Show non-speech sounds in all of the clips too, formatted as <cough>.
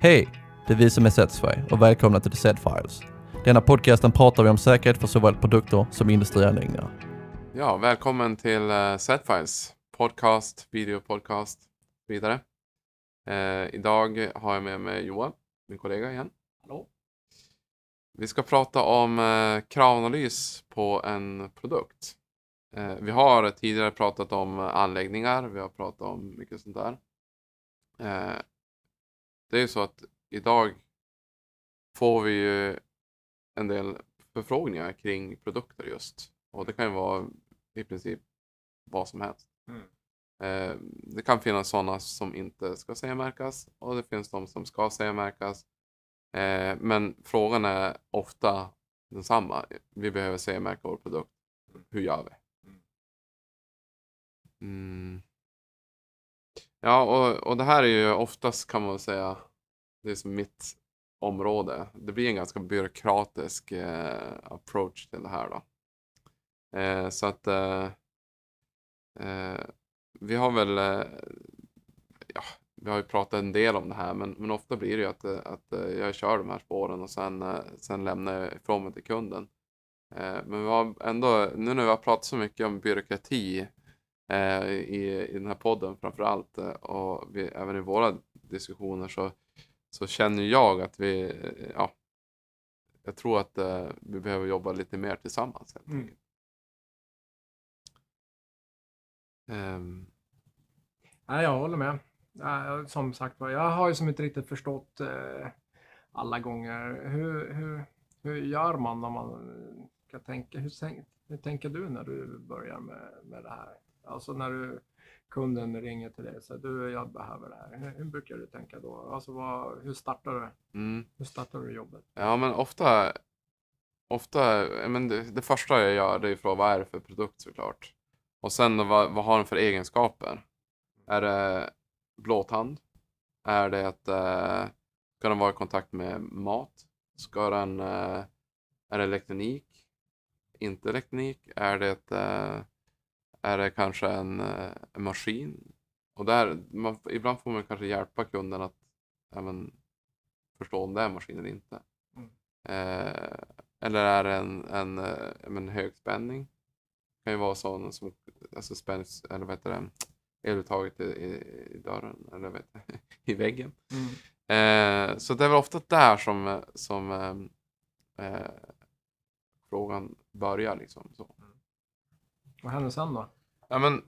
Hej! Det är vi som är Setsfy och välkomna till The Set Files. Denna podcasten pratar vi om säkerhet för såväl produkter som industrianläggningar. Ja, välkommen till uh, Setfiles podcast, videopodcast vidare. Uh, idag har jag med mig Johan, min kollega igen. Hallå? Vi ska prata om uh, kravanalys på en produkt. Vi har tidigare pratat om anläggningar, vi har pratat om mycket sånt där. Det är ju så att idag får vi ju en del förfrågningar kring produkter just. Och det kan ju vara i princip vad som helst. Mm. Eh, det kan finnas sådana som inte ska CE-märkas och det finns de som ska CE-märkas. Eh, men frågan är ofta densamma. Vi behöver CE-märka vår produkt. Hur gör vi? Mm. Ja, och, och det här är ju oftast kan man väl säga, det är som mitt område. Det blir en ganska byråkratisk eh, approach till det här då. Eh, så att eh, eh, vi har väl, eh, ja, vi har ju pratat en del om det här men, men ofta blir det ju att, att eh, jag kör de här spåren och sen, eh, sen lämnar jag ifrån mig till kunden. Eh, men vi har ändå, nu när vi har pratat så mycket om byråkrati i, i den här podden framför allt och vi, även i våra diskussioner så, så känner jag att vi, ja, jag tror att vi behöver jobba lite mer tillsammans helt Mm. enkelt. Ehm, Nej, jag håller med. Ja, Som sagt jag har ju som inte riktigt förstått eh, alla gånger. Hur, hur, hur gör man när man ska tänka? Hur, hur tänker du när du börjar med, med det här? Alltså när du, kunden ringer till dig och säger du, jag behöver det här. Hur, brukar du tänka då? Alltså vad, hur startar du? mm. Hur startar du jobbet? Ja, men ofta, ofta men det, det första jag gör det är att fråga vad är det för produkt såklart. Och sen vad, vad har den för egenskaper? Är det blåtand? Är det att eh, ska den vara i kontakt med mat? Ska den, eh, är det elektronik? Inte elektronik? Är det, eh, är det kanske en, eh, en maskin? Och där, man, ibland får man kanske hjälpa kunden att även förstå om det är en maskin eller inte. Mm. Eh, eller är det en, en, eh, men högspänning? Det kan ju vara sån som alltså spänns, eller vad heter det, eluttaget i, i, i dörren eller vad heter det, <laughs> i väggen. Mm. Eh, så det är väl ofta där som, som eh, eh, frågan börjar. Liksom, så. Vad händer sen då? Ja, men,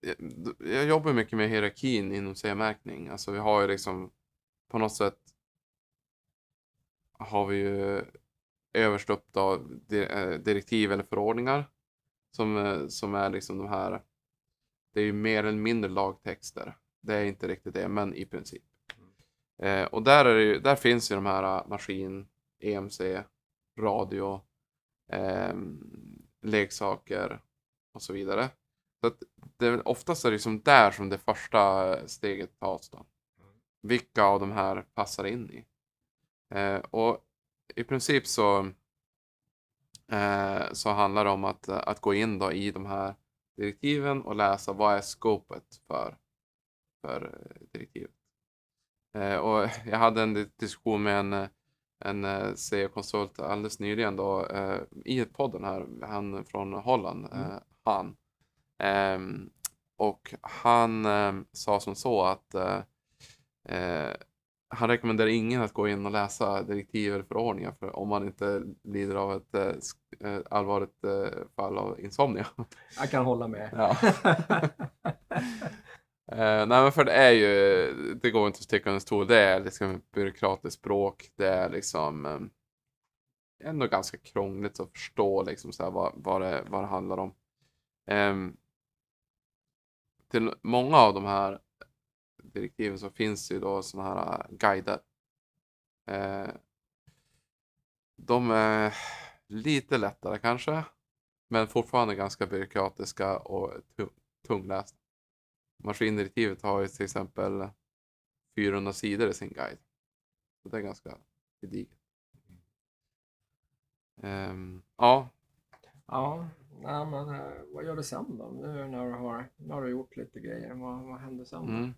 jag, jag jobbar mycket med hierarkin inom CE-märkning. Alltså vi har ju liksom på något sätt har vi ju överst upp eh, direktiv eller förordningar som, eh, som är liksom de här det är ju mer eller mindre lagtexter. Det är inte riktigt det, men i princip. Eh, och där, är ju, där finns ju de här eh, maskin, EMC, radio, ehm, leksaker och så vidare. Så att det är oftast är det liksom där som det första steget tas. Då. Vilka av de här passar in i? Eh, och i princip så, eh, så handlar det om att, att gå in då i de här direktiven och läsa vad är scopet för, för eh, direktivet. Eh, och <laughs> jag hade en di- diskussion med en, eh, en eh, CE-konsult alldeles nyligen då, eh, i podden här, han från Holland, eh, han. Ehm, och han eh, sa som så att han rekommenderar ingen att gå in och läsa direktiv eller förordningar för om man inte lider av ett allvarligt fall av insomnia. Jag kan hålla med. Ja. <laughs> Uh, nej men för det är ju, det går inte att sticka under stol. Det är liksom byråkratiskt språk. Det är liksom um, ändå ganska krångligt att förstå liksom så här, vad, vad, det, vad det handlar om. Um, till många av de här direktiven så finns det ju då sådana här eh, guider. Uh, de är lite lättare kanske. Men fortfarande ganska byråkratiska och tu- tunglästa. Maskindirektivet har ju till exempel 400 sidor i sin guide. Så det är ganska gediget. Ehm, ja, Ja, nej, men eh, vad gör du sen då? Nu när du har, har du gjort lite grejer, vad, vad händer sen? mm.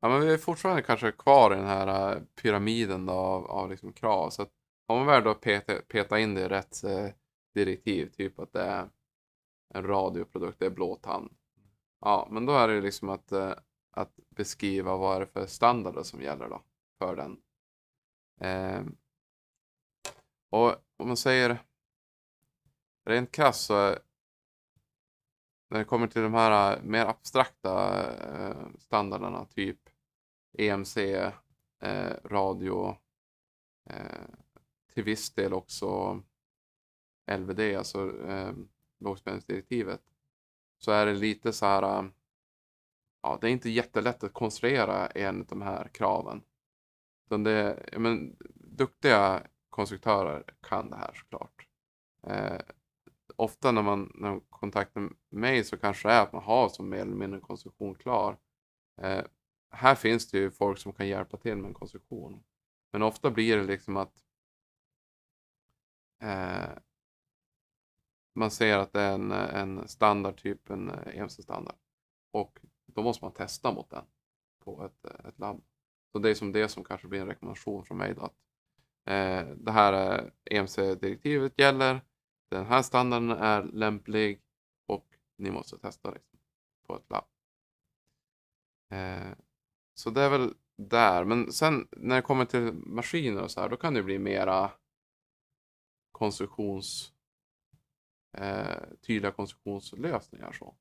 Ja, men vi är fortfarande kanske kvar i den här eh, pyramiden då, av, av liksom krav. Så att om man väl då peta, peta in det i rätt eh, direktiv, typ att det är en radioprodukt, det är blåtand. Ja, men då är det ju liksom att, eh, att beskriva vad det är för standarder som gäller då för den. Eh, och om man säger rent krasst så är, när det kommer till de här eh, mer abstrakta eh, standarderna, typ EMC, eh, radio, eh, till viss del också LVD, alltså eh, lågspänningsdirektivet, så är det lite så här, äh, ja, det är inte jättelätt att konstruera en av de här kraven. Utan det, men, duktiga konstruktörer kan det här såklart. Eh, ofta när man, när man kontaktar mig så kanske det är att man har som mer eller mindre konstruktion klar. Eh, här finns det ju folk som kan hjälpa till med en konstruktion. Men ofta blir det liksom att eh, man ser att det är en, en standard, typ en eh, EMC-standard. Och då måste man testa mot den på ett, eh, ett labb. Så det är som det som kanske blir en rekommendation från mig då. Att, eh, det här eh, EMC-direktivet gäller, den här standarden är lämplig och ni måste testa det på ett labb. Eh, så det är väl där. Men sen när det kommer till maskiner och så här, då kan det bli mera konstruktions eh, tydliga konstruktionslösningar. Så.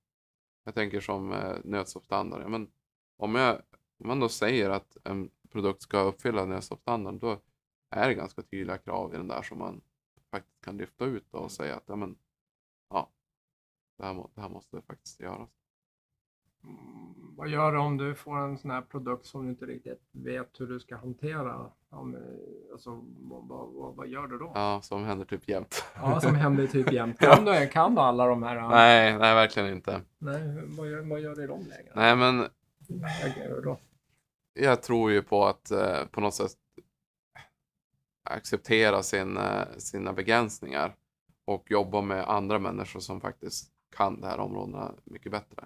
Jag tänker som eh, nödstoppstandard. Men om, jag, om man då säger att en produkt ska uppfylla nödstoppstandarden då är det ganska tydliga krav i den där som man faktiskt kan lyfta ut och säga att ja, men, ja, det, här, det här måste faktiskt göras. Mm, vad gör du om du får en sån här produkt som du inte riktigt vet hur du ska hantera? Alltså, vad, vad, vad gör du då? Ja, som händer typ jämt. Ja, som händer typ <laughs> jämt. Kan du, kan du alla de här? Nej, nej, verkligen inte. Nej, vad gör, vad gör du i de lägena? Nej, men då? jag tror ju på att eh, på något sätt acceptera sin, eh, sina begränsningar och jobba med andra människor som faktiskt kan det här områdena mycket bättre.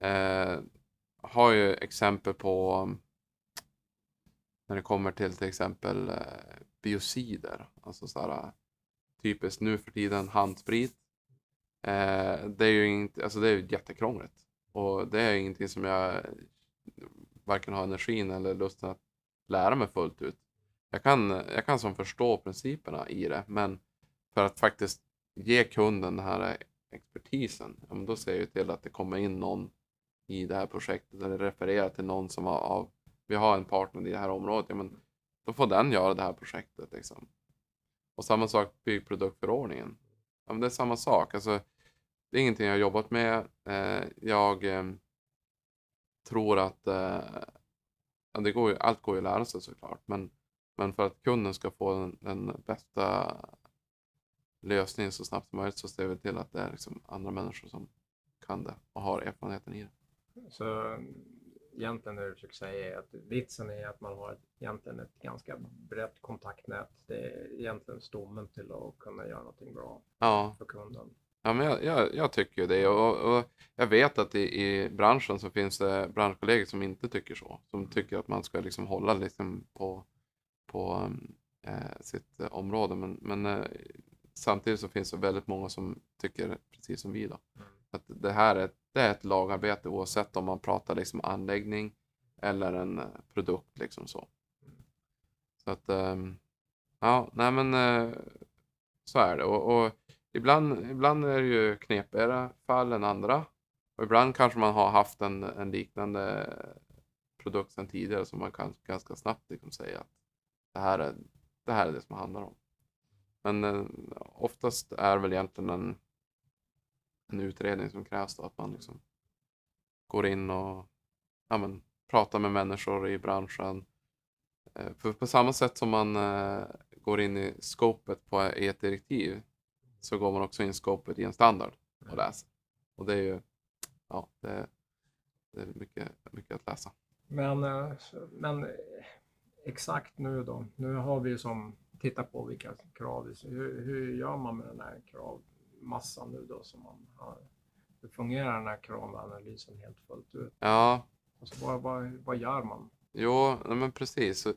Eh, har ju exempel på när det kommer till till exempel eh, biocider, alltså sådär typiskt nu för tiden handsprit. Eh, det är ju inte, alltså det är ju jättekrångligt och det är ingenting som jag varken har energin eller lusten att lära mig fullt ut. Jag kan, jag kan som förstå principerna i det, men för att faktiskt ge kunden den här eh, expertisen, ja, då ser jag till att det kommer in någon i det här projektet eller refererar till någon som har, av, vi har en partner i det här området, ja, men då får den göra det här projektet. Liksom. Och samma sak byggproduktförordningen. Ja, men det är samma sak. Alltså, det är ingenting jag har jobbat med. Eh, jag eh, tror att eh, det går ju, allt går ju att lära sig såklart. Men, men för att kunden ska få den, den bästa lösningen så snabbt som möjligt så ser vi till att det är liksom andra människor som kan det och har erfarenheten i det. Så egentligen det du försöker säga är att vitsen är att man har ett, egentligen ett ganska brett kontaktnät. Det är egentligen stommen till att kunna göra någonting bra Ja, för kunden. ja men jag, jag, jag tycker ju det och, och jag vet att i, i branschen så finns det branschkollegor som inte tycker så. Som tycker att man ska liksom hålla liksom på, på eh, sitt område. Men, men eh, samtidigt så finns det väldigt många som tycker precis som vi då. Mm. Att det här är, det är ett lagarbete oavsett om man pratar liksom anläggning eller en eh, produkt liksom så. Så att, ehm, ja, nej men eh, så är det. Och, och ibland, ibland är det ju knepigare fall än andra. Och ibland kanske man har haft en, en liknande produkt sedan tidigare som man kan ganska snabbt liksom säga att det här är det, här är det som det handlar om. Men eh, oftast är väl egentligen en, en utredning som krävs då, att man liksom går in och ja, men, pratar med människor i branschen. Eh, för på samma sätt som man eh, går in i skopet på, i ett direktiv så går man också in i skopet i en standard och läser. Och det är ju ja, det, det är mycket, mycket att läsa. Men, eh, men exakt nu då. Nu har vi som tittat på vilka krav. Hur, hur gör man med den här kravmassan nu då som man har? Hur fungerar den här kravanalysen helt fullt ut? Ja, Alltså, vad, vad, vad gör man? Jo, men precis. Så,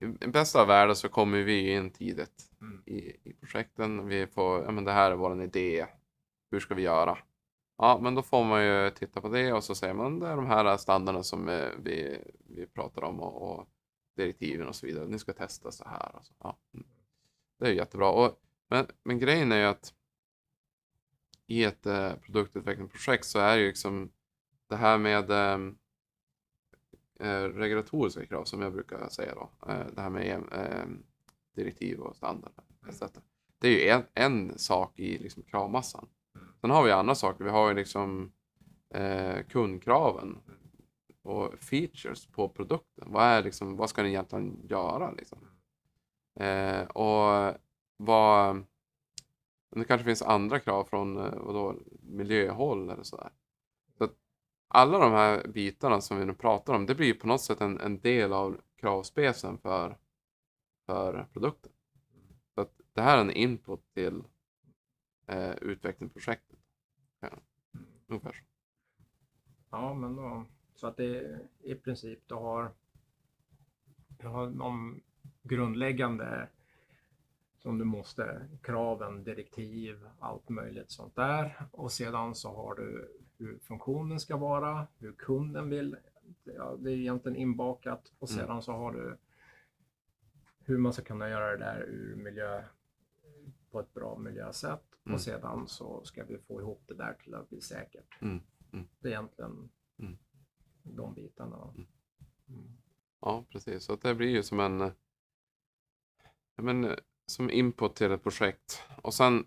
I bästa av världar så kommer vi in tidigt Mm. i, i projekten. Vi får, ja men det här är vår idé. Hur ska vi göra? Ja, men då får man ju titta på det och så säger man det är de här standarderna som eh, vi, vi pratar om och, och direktiven och så vidare. Ni ska testa så här. Alltså. Ja. mm. Det är jättebra. Och, men, men grejen är ju att i ett eh, produktutvecklingsprojekt så är det ju liksom det här med ehm, eh, regulatoriska krav som jag brukar säga då. Eh, det här med eh, direktiv och standard. etc. Det är ju en, en sak i liksom kravmassan. Sen har vi andra saker. Vi har ju liksom eh, kundkraven och features på produkten. Vad, är liksom, vad ska den egentligen göra? Liksom? Eh, och vad... Det kanske finns andra krav från eh, vadå, miljöhåll eller sådär. Så att alla de här bitarna som vi nu pratar om, det blir ju på något sätt en, en del av kravspecen för, för produkten. Så att det här är en input till eh, utvecklingsprojektet. Ja, ungefär så. Ja, men då, så att det i princip du har, du har någon grundläggande som du måste, kraven, direktiv, allt möjligt sånt där. Och sedan så har du hur funktionen ska vara, hur kunden vill. Ja, det är egentligen inbakat och Mm. sedan så har du hur man ska kunna göra det där ur miljö på ett bra miljösätt. Mm. Och sedan så ska vi få ihop det där till att bli säkert. Mm, mm. Det är egentligen Mm. de bitarna. Mm. Mm. Ja, precis. Så det blir ju som en men, som input till ett projekt. Och sen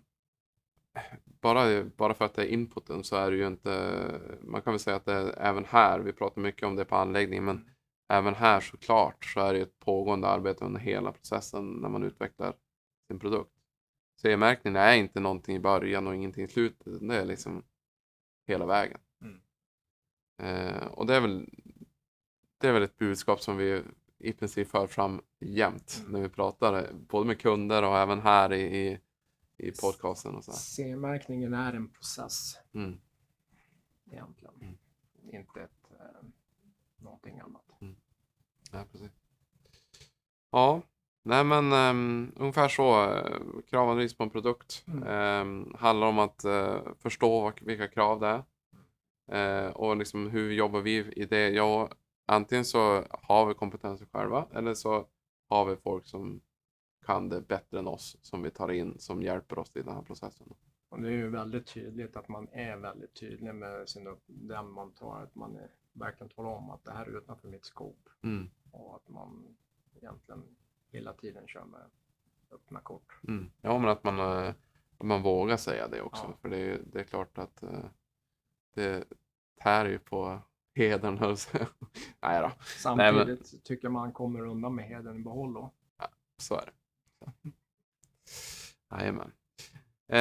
bara, bara för att det är inputen så är det ju inte, man kan väl säga att det är även här, vi pratar mycket om det på anläggningen, men även här såklart så är det ett pågående arbete under hela processen när man utvecklar sin produkt. CE-märkningen är inte någonting i början och ingenting i slutet, det är liksom hela vägen. Mm. Eh, och det är väl det är väl ett budskap som vi i princip för fram jämt Mm. när vi pratar, både med kunder och även här i, i, i podcasten. Och så. här. C-märkningen är en process Mm. egentligen. Mm. Inte ett, eh, någonting annat. Ja, precis. Ja, nej men um, ungefär så. Uh, kravanalys på en produkt. Mm. Ehm, handlar om att eh, förstå vilka krav det är. Eh, och liksom hur jobbar vi i det? Ja, antingen så har vi kompetensen själva eller så har vi folk som kan det bättre än oss som vi tar in som hjälper oss i den här processen. Och det är ju väldigt tydligt att man är väldigt tydlig med sin upp, den man tar, att man är, verkligen talar om att det här är utanför mitt skop Mm, och att man egentligen hela tiden kör med öppna kort. mm. Ja, men att man, eh, att man vågar säga det också. Ja. För det är, det är klart att eh, det tär ju på hedern. Nej då, Samtidigt tycker man kommer undan med hedern i behåll då. så är det. Jajamän. Eh,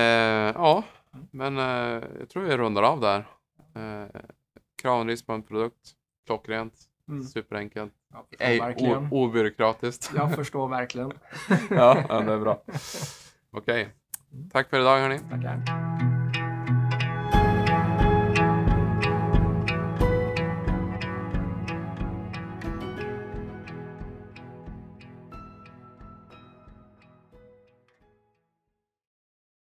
ja, men eh, jag tror vi rundar av där. Eh, Kravanalys på en produkt. Klockrent. Mm. Superenkelt. Förstår Ej, obyråkratiskt. Jag <laughs> förstår verkligen. ja, ja, det är bra. <laughs> Okej. Tack för idag hörni. Tackar.